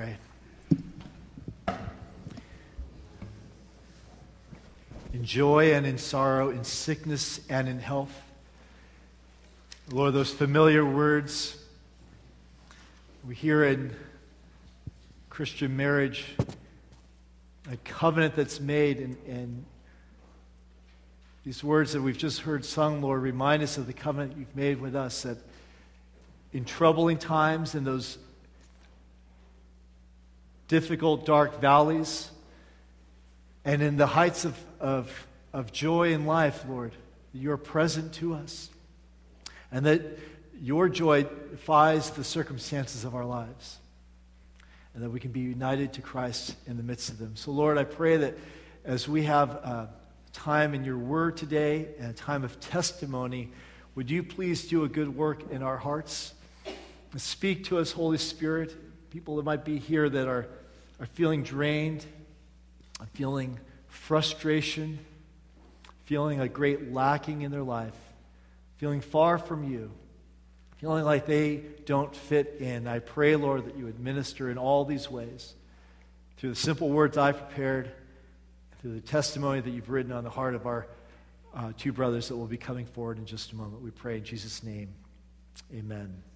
pray. In joy and in sorrow, in sickness and in health. Lord, those familiar words we hear in Christian marriage, a covenant that's made, and, and these words that we've just heard sung, Lord, remind us of the covenant you've made with us that in troubling times, in those difficult, dark valleys, and in the heights of, of, of joy in life, Lord, you're present to us. And that your joy defies the circumstances of our lives. And that we can be united to Christ in the midst of them. So, Lord, I pray that as we have a time in your word today and a time of testimony, would you please do a good work in our hearts? Speak to us, Holy Spirit. People that might be here that are are feeling drained, feeling frustration, feeling a great lacking in their life, feeling far from you, feeling like they don't fit in. I pray, Lord, that you would minister in all these ways through the simple words I prepared, through the testimony that you've written on the heart of our uh, two brothers that will be coming forward in just a moment. We pray in Jesus' name. Amen.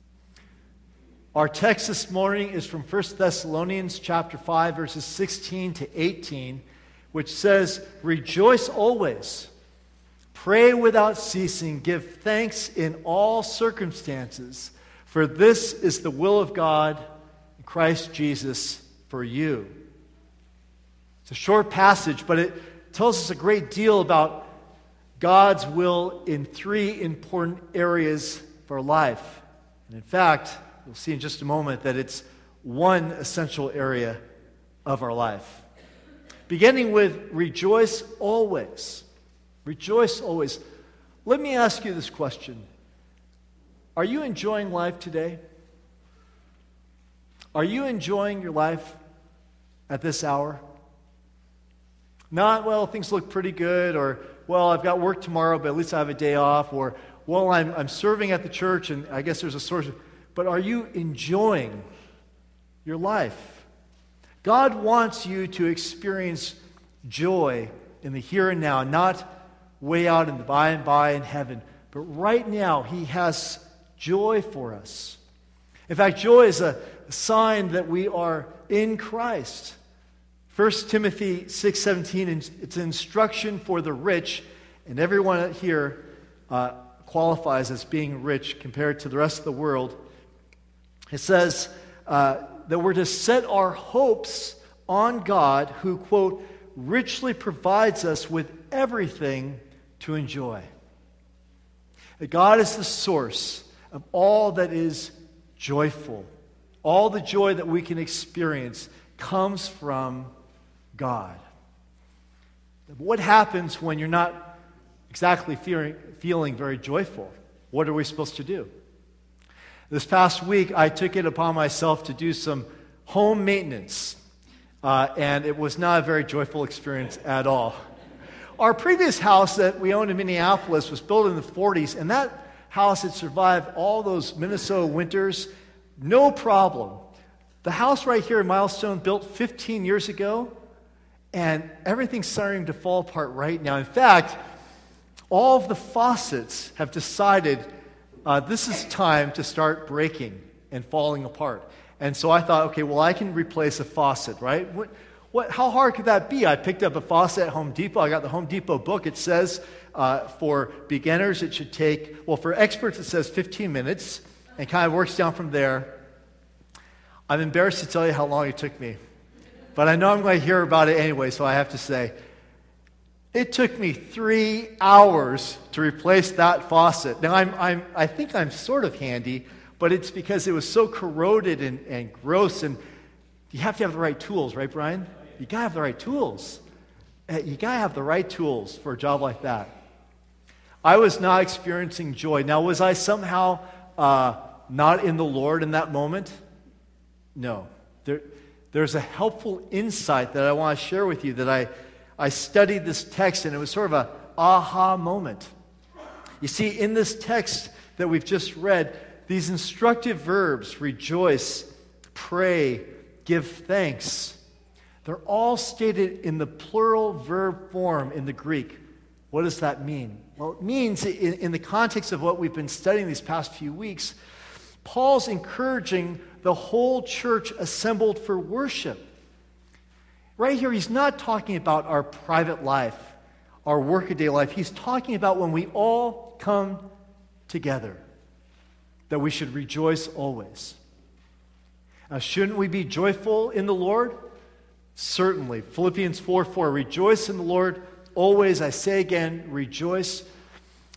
Our text this morning is from 1 Thessalonians chapter 5 verses 16 to 18, which says, "Rejoice always. Pray without ceasing, give thanks in all circumstances, for this is the will of God in Christ Jesus for you." It's a short passage, but it tells us a great deal about God's will in three important areas for life. And in fact, You'll see in just a moment that it's one essential area of our life. Beginning with rejoice always. Rejoice always. Let me ask you this question Are you enjoying life today? Are you enjoying your life at this hour? Not, well, things look pretty good, or, well, I've got work tomorrow, but at least I have a day off, or, well, I'm, I'm serving at the church, and I guess there's a source of but are you enjoying your life? God wants you to experience joy in the here and now, not way out in the by and by in heaven, but right now, He has joy for us. In fact, joy is a sign that we are in Christ. 1 Timothy 6:17 it's an instruction for the rich and everyone here uh, qualifies as being rich compared to the rest of the world it says uh, that we're to set our hopes on God, who, quote, richly provides us with everything to enjoy. That God is the source of all that is joyful. All the joy that we can experience comes from God. What happens when you're not exactly feeling, feeling very joyful? What are we supposed to do? This past week, I took it upon myself to do some home maintenance, uh, and it was not a very joyful experience at all. Our previous house that we owned in Minneapolis was built in the 40s, and that house had survived all those Minnesota winters, no problem. The house right here in Milestone, built 15 years ago, and everything's starting to fall apart right now. In fact, all of the faucets have decided uh, this is time to start breaking and falling apart. And so I thought, okay, well, I can replace a faucet, right? What, what, how hard could that be? I picked up a faucet at Home Depot. I got the Home Depot book. It says uh, for beginners, it should take, well, for experts, it says 15 minutes and kind of works down from there. I'm embarrassed to tell you how long it took me, but I know I'm going to hear about it anyway, so I have to say it took me three hours to replace that faucet. Now, I'm, I'm, I think I'm sort of handy, but it's because it was so corroded and, and gross. And you have to have the right tools, right, Brian? You got to have the right tools. Uh, you got to have the right tools for a job like that. I was not experiencing joy. Now, was I somehow uh, not in the Lord in that moment? No. There, there's a helpful insight that I want to share with you that I I studied this text and it was sort of a aha moment. You see, in this text that we've just read, these instructive verbs, rejoice, pray, give thanks. They're all stated in the plural verb form in the Greek. What does that mean? Well, it means, in, in, the context of what we've been studying these past few weeks, Paul's encouraging the whole church assembled for worship. Right here, he's not talking about our private life, our workaday life. He's talking about when we all come together, that we should rejoice always. Now, shouldn't we be joyful in the Lord? Certainly. Philippians 4 4, rejoice in the Lord always. I say again, rejoice.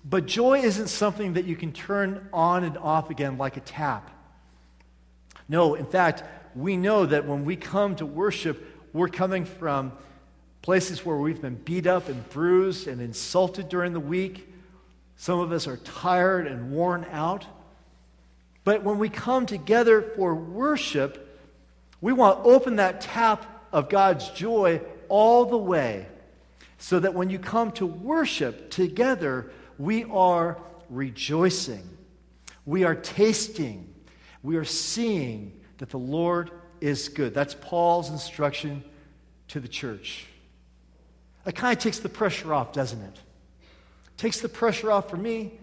But joy isn't something that you can turn on and off again like a tap. No, in fact, we know that when we come to worship, we're coming from places where we've been beat up and bruised and insulted during the week. Some of us are tired and worn out. But when we come together for worship, we want to open that tap of God's joy all the way so that when you come to worship together, we are rejoicing. We are tasting. We are seeing that the Lord is good. That's Paul's instruction to the church. It kind of takes the pressure off, doesn't it? Takes the pressure off for me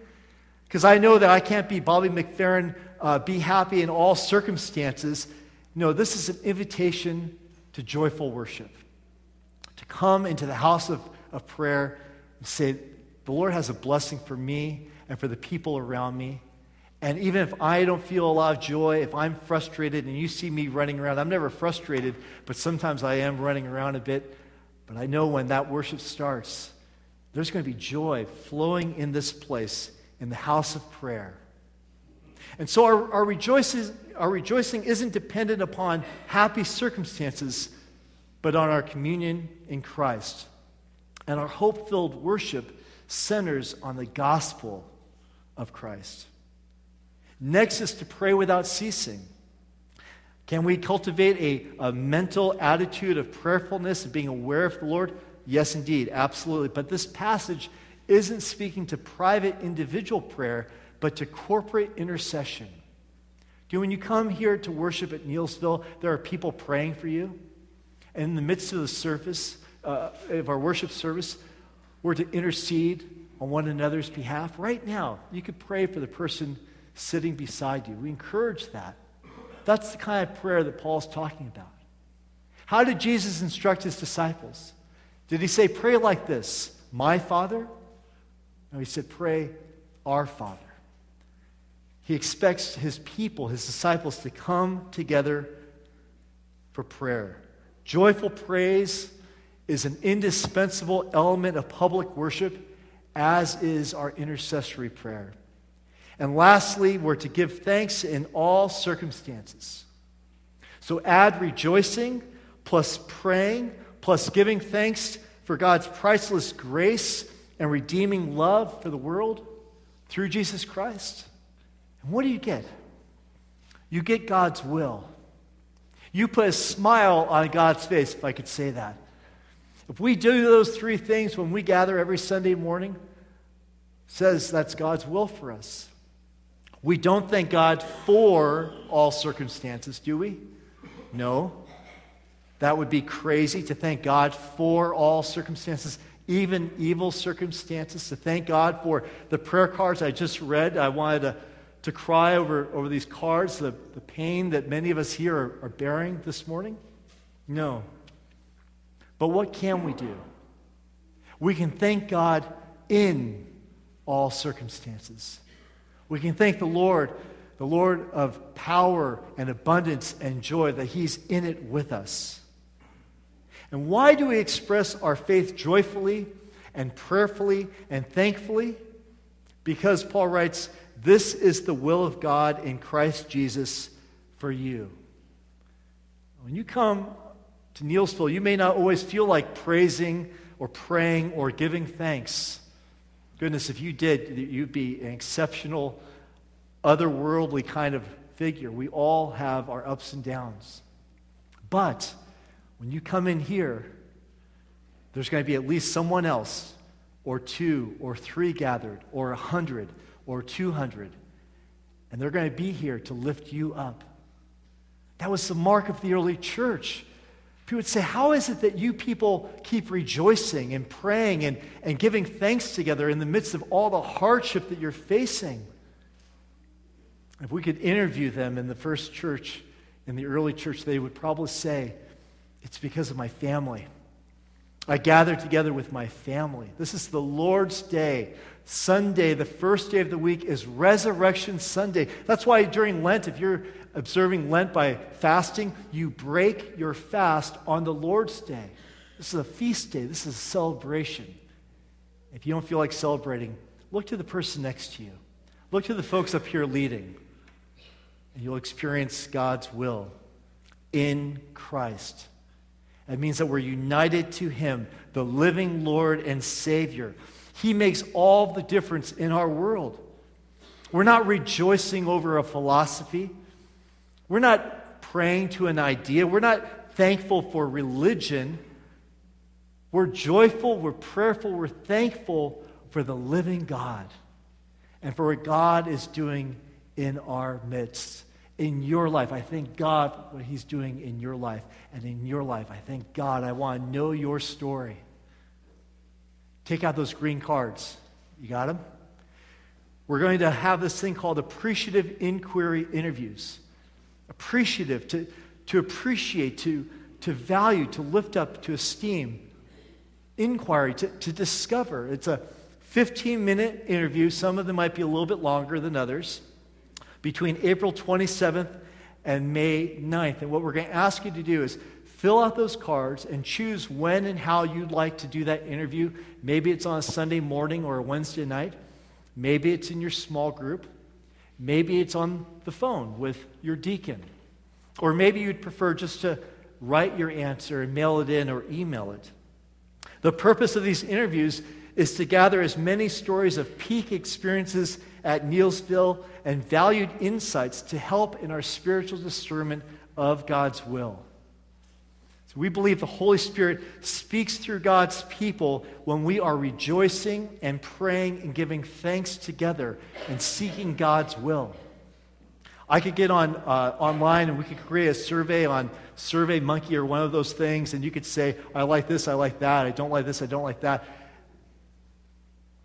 because I know that I can't be Bobby McFerrin, uh, be happy in all circumstances. No, this is an invitation to joyful worship, to come into the house of, of prayer and say, The Lord has a blessing for me and for the people around me. And even if I don't feel a lot of joy, if I'm frustrated and you see me running around, I'm never frustrated, but sometimes I am running around a bit. But I know when that worship starts, there's going to be joy flowing in this place, in the house of prayer. And so our, our, rejoicing, our rejoicing isn't dependent upon happy circumstances, but on our communion in Christ. And our hope filled worship centers on the gospel of Christ. Next is to pray without ceasing. Can we cultivate a, a mental attitude of prayerfulness and being aware of the Lord? Yes, indeed, absolutely. But this passage isn't speaking to private individual prayer, but to corporate intercession. Do you, when you come here to worship at Neelsville, there are people praying for you. And in the midst of the service, uh, of our worship service, we're to intercede on one another's behalf. Right now, you could pray for the person sitting beside you. We encourage that. That's the kind of prayer that Paul's talking about. How did Jesus instruct his disciples? Did he say, pray like this, my Father? No, he said, pray, our Father. He expects his people, his disciples, to come together for prayer. Joyful praise is an indispensable element of public worship, as is our intercessory prayer. And lastly, we're to give thanks in all circumstances. So add rejoicing plus praying plus giving thanks for God's priceless grace and redeeming love for the world through Jesus Christ. And what do you get? You get God's will. You put a smile on God's face, if I could say that. If we do those three things when we gather every Sunday morning, says that's God's will for us. We don't thank God for all circumstances, do we? No. That would be crazy to thank God for all circumstances, even evil circumstances. To thank God for the prayer cards I just read. I wanted to, to cry over, over these cards, the, the pain that many of us here are, are bearing this morning. No. But what can we do? We can thank God in all circumstances. We can thank the Lord, the Lord of power and abundance and joy, that He's in it with us. And why do we express our faith joyfully and prayerfully and thankfully? Because Paul writes, This is the will of God in Christ Jesus for you. When you come to Neelsville, you may not always feel like praising or praying or giving thanks. Goodness, if you did, you'd be an exceptional, otherworldly kind of figure. We all have our ups and downs. But when you come in here, there's going to be at least someone else, or two, or three gathered, or a hundred, or two hundred. And they're going to be here to lift you up. That was the mark of the early church. People would say, How is it that you people keep rejoicing and praying and, and giving thanks together in the midst of all the hardship that you're facing? If we could interview them in the first church, in the early church, they would probably say, It's because of my family. I gather together with my family. This is the Lord's day. Sunday, the first day of the week, is Resurrection Sunday. That's why during Lent, if you're observing Lent by fasting, you break your fast on the Lord's day. This is a feast day, this is a celebration. If you don't feel like celebrating, look to the person next to you, look to the folks up here leading, and you'll experience God's will in Christ. It means that we're united to Him, the living Lord and Savior. He makes all the difference in our world. We're not rejoicing over a philosophy. We're not praying to an idea. We're not thankful for religion. We're joyful, we're prayerful, we're thankful for the living God and for what God is doing in our midst. In your life, I thank God for what He's doing in your life. And in your life, I thank God. I want to know your story. Take out those green cards. You got them? We're going to have this thing called appreciative inquiry interviews appreciative, to, to appreciate, to, to value, to lift up, to esteem, inquiry, to, to discover. It's a 15 minute interview. Some of them might be a little bit longer than others. Between April 27th and May 9th. And what we're going to ask you to do is fill out those cards and choose when and how you'd like to do that interview. Maybe it's on a Sunday morning or a Wednesday night. Maybe it's in your small group. Maybe it's on the phone with your deacon. Or maybe you'd prefer just to write your answer and mail it in or email it. The purpose of these interviews is to gather as many stories of peak experiences at Neelsville and valued insights to help in our spiritual discernment of God's will. So We believe the Holy Spirit speaks through God's people when we are rejoicing and praying and giving thanks together and seeking God's will. I could get on uh, online and we could create a survey on Survey Monkey or one of those things, and you could say, I like this, I like that, I don't like this, I don't like that.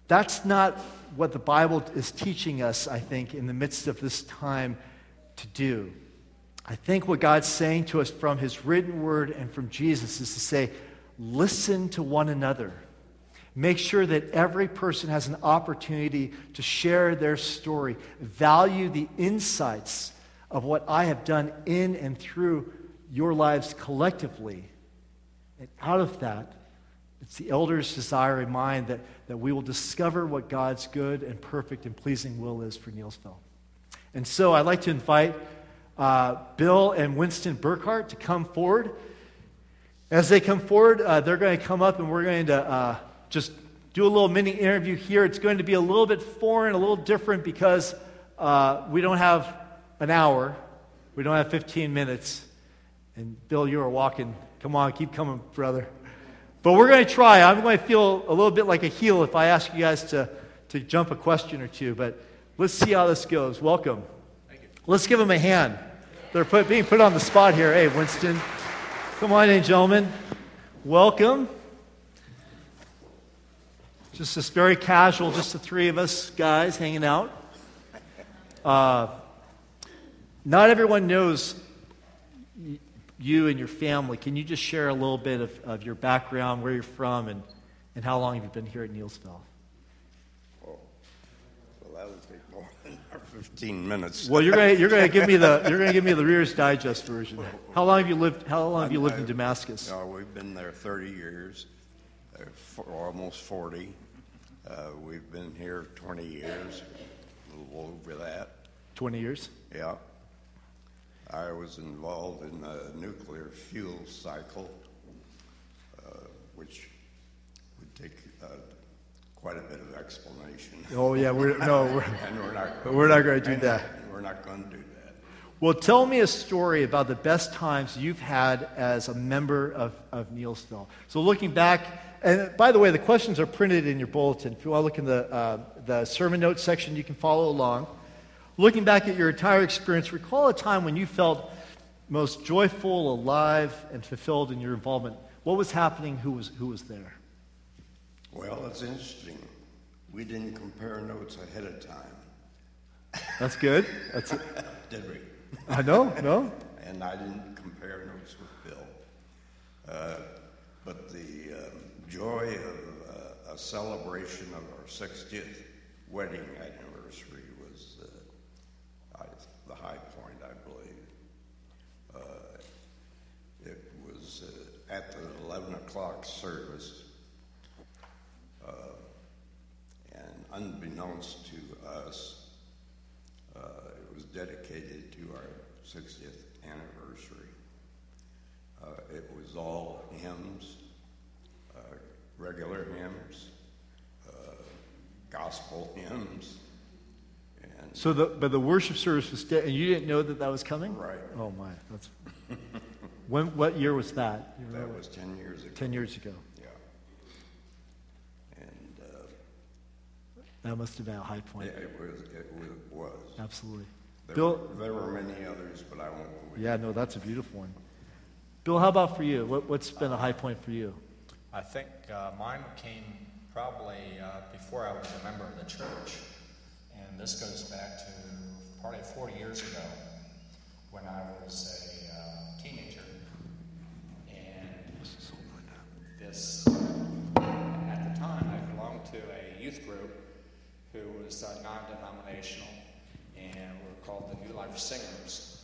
That's not what the Bible is teaching us, I think, in the midst of this time to do. I think what God's saying to us from His written word and from Jesus is to say, listen to one another. Make sure that every person has an opportunity to share their story. Value the insights of what I have done in and through your lives collectively. And out of that, it's the elder's desire in mind that, that we will discover what God's good and perfect and pleasing will is for Neelsville. And so I'd like to invite uh, Bill and Winston Burkhart to come forward. As they come forward, uh, they're going to come up and we're going to uh, just do a little mini interview here. It's going to be a little bit foreign, a little different because uh, we don't have an hour, we don't have 15 minutes. And Bill, you are walking. Come on, keep coming, brother. But we're going to try. I'm going to feel a little bit like a heel if I ask you guys to, to jump a question or two. But let's see how this goes. Welcome. Let's give them a hand. They're put, being put on the spot here. Hey, Winston. Come on in, gentlemen. Welcome. Just this very casual, just the three of us guys hanging out. Uh, not everyone knows you and your family. Can you just share a little bit of, of your background, where you're from, and, and how long have you been here at Neelsville? Oh, well, that would take more than 15 minutes. Well, you're going you're to give me the you're going to give me the Reader's Digest version. How long have you lived? How long have you lived in Damascus? Uh, we've been there 30 years, uh, for almost 40. Uh, we've been here 20 years, a little over that. 20 years. Yeah. I was involved in the nuclear fuel cycle, uh, which would take uh, quite a bit of explanation. Oh yeah, we're no, we're, and we're not. We're not going to do that. We're not going to do that. Well, tell me a story about the best times you've had as a member of, of Neelsville. So looking back, and by the way, the questions are printed in your bulletin. If you want to look in the, uh, the sermon notes section, you can follow along. Looking back at your entire experience, recall a time when you felt most joyful, alive, and fulfilled in your involvement? What was happening? Who was, who was there? Well, it's interesting. We didn't compare notes ahead of time, That's good. That's did we? I know, no? And I didn't compare notes with Bill. Uh, but the um, joy of uh, a celebration of our 60th wedding anniversary was uh, I, the high point, I believe. Uh, it was uh, at the 11 o'clock service, uh, and unbeknownst to us, uh, it was dedicated to our 60th anniversary. Uh, it was all hymns, uh, regular hymns, uh, gospel hymns, and So the but the worship service was dead, and you didn't know that that was coming. Right. Oh my, that's. when what year was that? That was 10 years ago. Ten years ago. Yeah. And uh, That must have been a high point. it, it was, it was, was. Absolutely. There, Bill. were, there were many others, but I won't go Yeah, no, that's a beautiful one. Bill, how about for you? What, what's been a high point for you? I think uh, mine came probably uh, before I was a member of the church. And this goes back to probably 40 years ago when I was a uh, teenager. And this, at the time, I belonged to a youth group who was uh, non denominational, and we were called the New Life Singers.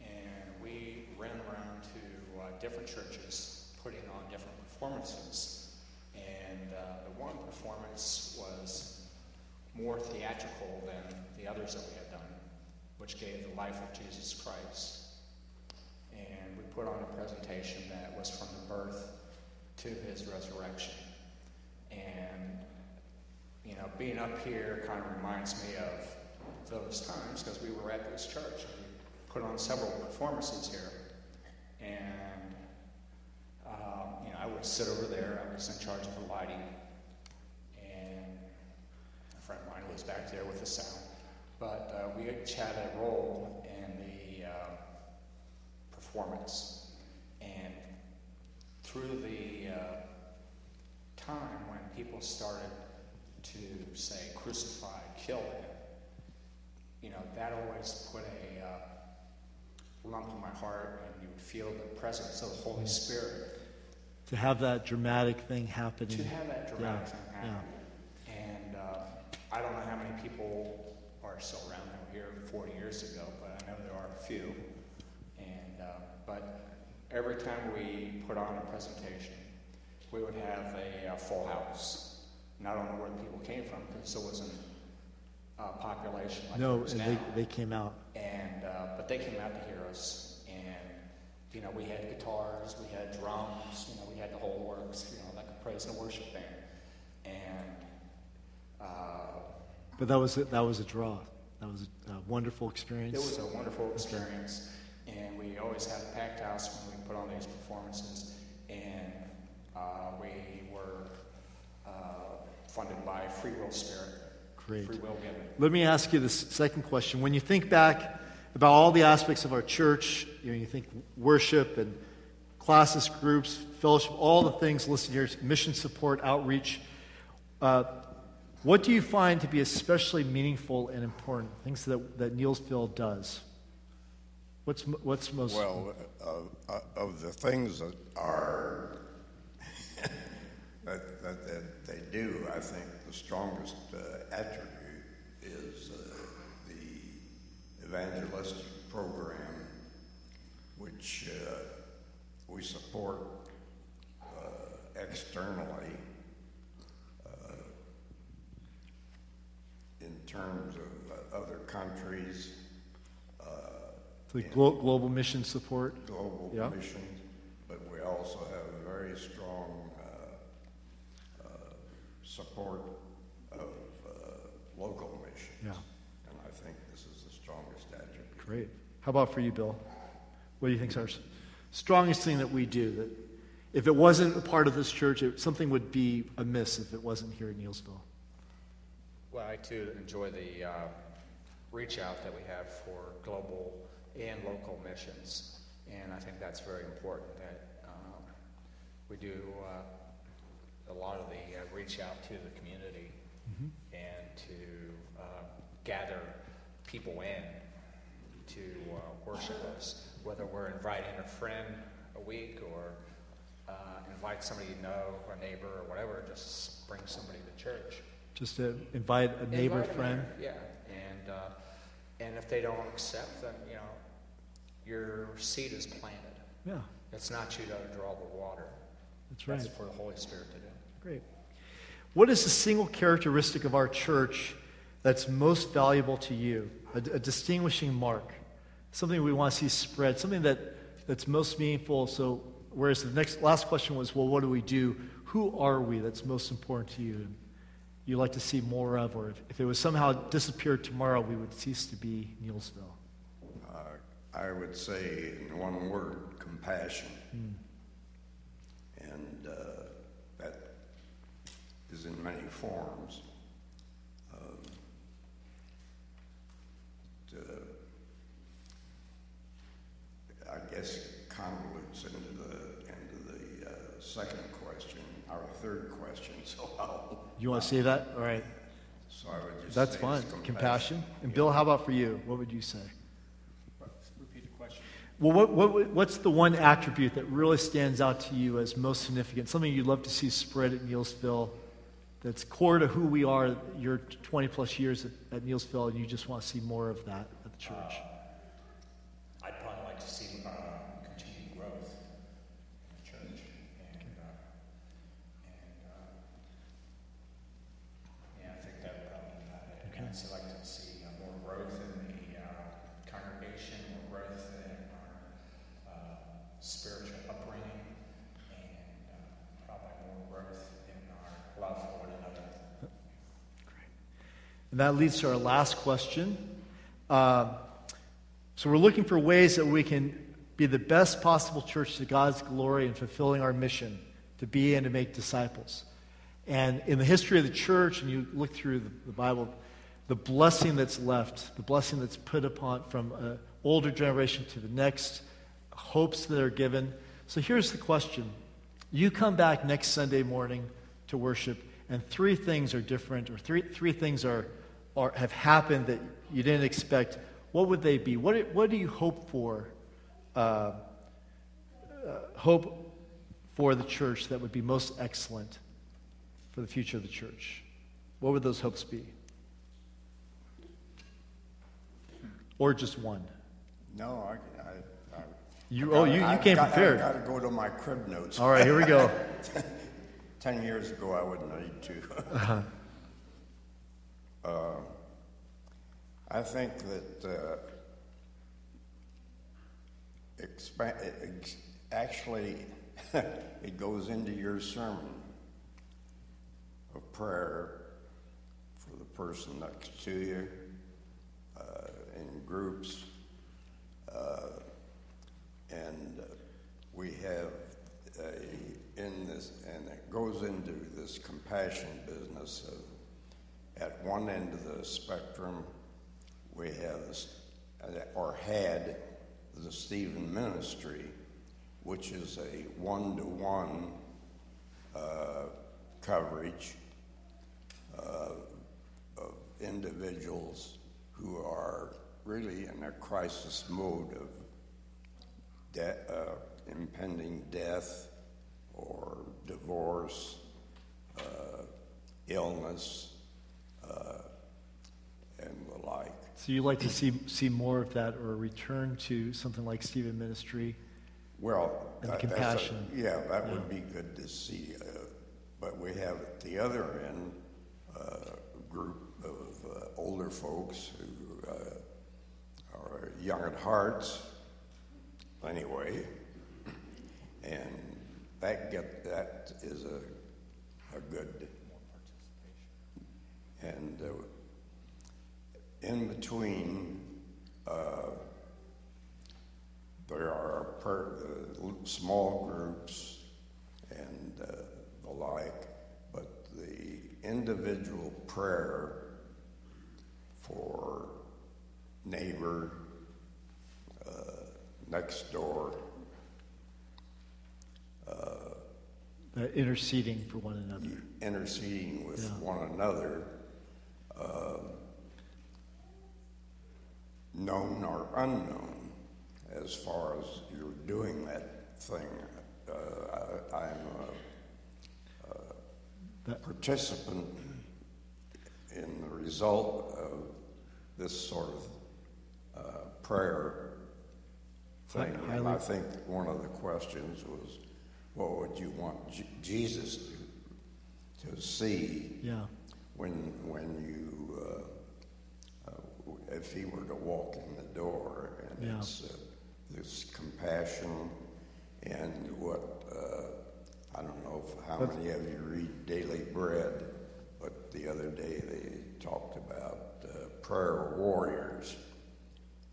And we ran around to uh, different churches putting on different performances. And uh, the one performance was more theatrical than the others that we had done, which gave the life of Jesus Christ. And we put on a presentation that was from the birth to his resurrection. And, you know, being up here kind of reminds me of those times because we were at this church. We put on several performances here. And, um, you know, I would sit over there. I was in charge of the lighting. And a friend of mine was back there with the sound. But uh, we had a role in the uh, performance. And through the people started to say, crucify, kill him, you know, that always put a uh, lump in my heart, and you would feel the presence of the Holy Spirit. To have that dramatic thing happening. To have that dramatic Yeah, thing happen. And uh, I don't know how many people are still around that here 40 years ago, but I know there are a few. And uh, but every time we put on a presentation, we would have a, uh full house. And I don't know where the people came from because there wasn't a population like no, and now. they, they came out. And uh, but they came out to hear us, and you know we had guitars, we had drums, you know we had the whole works, you know like a praise and worship band, and uh, But that was a, that was a draw. That was a, a wonderful experience. it was a wonderful experience. And we always had a packed house when we put on these performances, and uh, we were uh, funded by Free Will Spirit, Great. Free Will Giving. Let me ask you this second question. When you think back about all the aspects of our church, you know, you think worship and classes, groups, fellowship, all the things listed here, mission support, outreach. Uh, what do you find to be especially meaningful and important? Things that, that Neelsville does. What's what's most Well, uh, uh, of the things that are that, that, that they do, I think the strongest uh, attribute is uh, the evangelistic program, which uh, we support uh, externally uh, in terms of uh, other countries. Uh, the glo- global mission support? global Yeah. missions, but we also have a very strong support of uh, local missions. Yeah. And I think this is the strongest attribute. Great. How about for you, Bill? What do you think is our strongest thing that we do? That if it wasn't a part of this church, it, something would be amiss if it wasn't here in Neelsville. Well, I too enjoy the uh, reach out that we have for global and local missions. And I think that's very important that um, we do uh, a lot of the uh, reach out to the community and to uh, gather people in to uh, worship us, whether we're inviting a friend a week or uh, invite somebody you know, a neighbor or whatever, just bring somebody to church. Just to invite a neighbor, Invite friend. there, Yeah, and, uh, and if they don't accept, then, you know, your seed is planted. Yeah, It's not you to draw the water. that's right. That's for the Holy Spirit to do. Great. What is the single characteristic of our church that's most valuable to you? A, a distinguishing mark, something we want to see spread, something that, that's most meaningful. So, whereas the next last question was, well, what do we do? Who are we that's most important to you? You like to see more of, or if, if it was somehow disappeared tomorrow, we would cease to be Neelsville. Uh, I would say in one word, compassion. And uh, in many forms. Um, to- I guess convolutes into the, into the uh, second question, our third question, so I'll, You want to say that? All right. so I would just That's say fine. it's Compassion. And Bill, how about for you? What would you say? Repeat the question. Well, what, what, what's the one attribute that really stands out to you as most significant? Something you'd love to see spread at Neelsville that's core to who we are, your 20 plus years at, at Neelsville, and you just want to see more of that at the church? I'd probably like to see uh, continued growth in the church. And, uh, and uh, yeah, I think that would probably be about it. Okay. I'd also like to see uh, more growth in the uh, congregation, more growth in our uh, spiritual upbringing, and uh, probably more growth in our love for one another. And that leads to our last question. Um, so we're looking for ways that we can be the best possible church to God's glory and fulfilling our mission to be and to make disciples. And in the history of the church, and you look through the, the Bible, the blessing that's left, the blessing that's put upon from an older generation to the next, hopes that are given. So here's the question. You come back next Sunday morning to worship, and three things are different, or three, three things are, are, have happened that you didn't expect. What would they be? What, do- what do you hope for? Uh, uh, hope for the church that would be most excellent for the future of the church? What would those hopes be? Or just one? No, I, I, I You, oh, you, you came got- prepared. I've got to go to my crib notes. All right, here we go. Ten years ago, I wouldn't need to. Uh, I think that uh, expa- ex- actually, it goes into your sermon of prayer for the person next to you uh, in groups. Uh, and we have a, in this, and it goes into this compassion business of at one end of the spectrum, we have or had the Stephen Ministry, which is a one to one coverage uh, of individuals who are really in a crisis mode of de- uh, impending death or divorce, uh, illness, and the like. So you'd like to see, see more of that or a return to something like Stephen Ministry? Well, And uh, that's a- compassion. yeah, that would be good to see. Uh, but we have at the other end uh, a group of uh, older folks who uh, are young at hearts, anyway, and that get that is a a good and uh, in between. Uh, there are per, uh, small groups and uh, the like, but the individual prayer for neighbor, uh, next door. Uh, interceding for one another. interceding with Yeah. one another, uh, known or unknown, as far as you're doing that thing. Uh, I, I'm a, That- participant in the result of this sort of uh, prayer thing. Hi- And I think one of the questions was, what would you want Je- Jesus to, to see Yeah. When, when you, uh, uh, if he were to walk in the door? And Yeah. it's uh, this compassion and what, uh, I don't know if, how But- many of you read Daily Bread, but the other day they talked about uh, prayer warriors.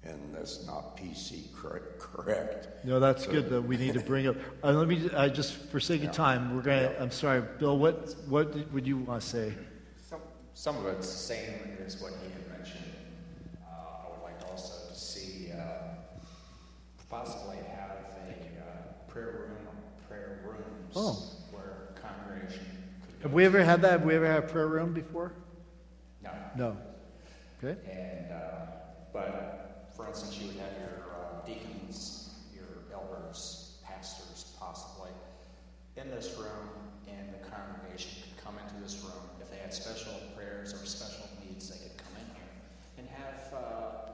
And that's not PC correct. correct. No, that's So- good that we need to bring up. Uh, let me, I just, for sake of Yeah. time, we're going to, Yeah. I'm sorry, Bill, what, what did- would you want to say? Some, of it's the same as what he had mentioned. Uh, I would like also to see, uh, possibly have a, uh, prayer room prayer rooms. Oh. Where congregation could Have we ever had that? Have we ever had a prayer room before? No. No. Okay. And, uh, but, for instance, you would have your uh, deacons, your elders, pastors possibly, in this room, and the congregation could come into this room. If they had special prayers or special needs, they could come in here and have uh,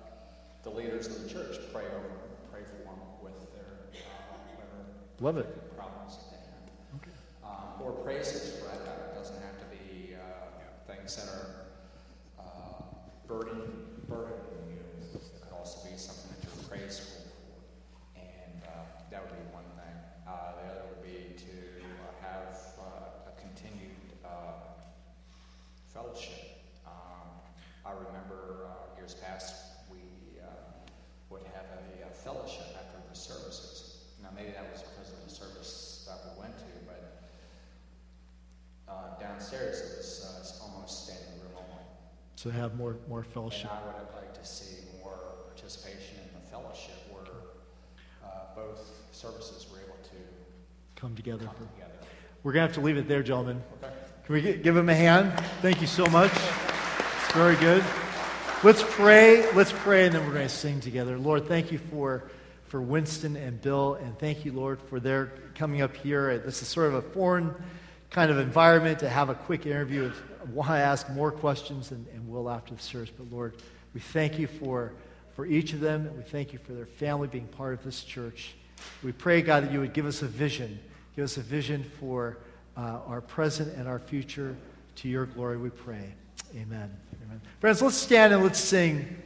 the leaders of the church pray over them, pray for them with their, uh, whatever Love it. problems that they have. Um, or praises for that matter. It doesn't have to be uh, things that are uh, burden, burdening you. It could also be something that you're praiseful for. And uh, that would be one thing. Uh, the other would be to uh, have uh, a continued uh, fellowship. Um, I remember uh, years past we uh, would have a, uh fellowship after the services. Now maybe that was because of the service that we went to, but uh, downstairs it was uh, it's almost standing room only. So have more, more And fellowship. I would have liked to see more participation in the fellowship where uh, both services were able to Come together. come For, together. we're going to have to leave it there, gentlemen. Okay. Can we gi- give him a hand? Thank you so much. It's very good. Let's pray. Let's pray, and then we're going to sing together. Lord, thank you for, for Winston and Bill, and thank you, Lord, for their coming up here. This is sort of a foreign kind of environment to have a quick interview. I want to ask more questions, and, and we'll after the service. But Lord, we thank you for, for each of them, and we thank you for their family being part of this church. We pray, God, that you would give us a vision. Give us a vision for uh, our present and our future. To your glory, we pray. Amen. Amen. Friends, let's stand and let's sing.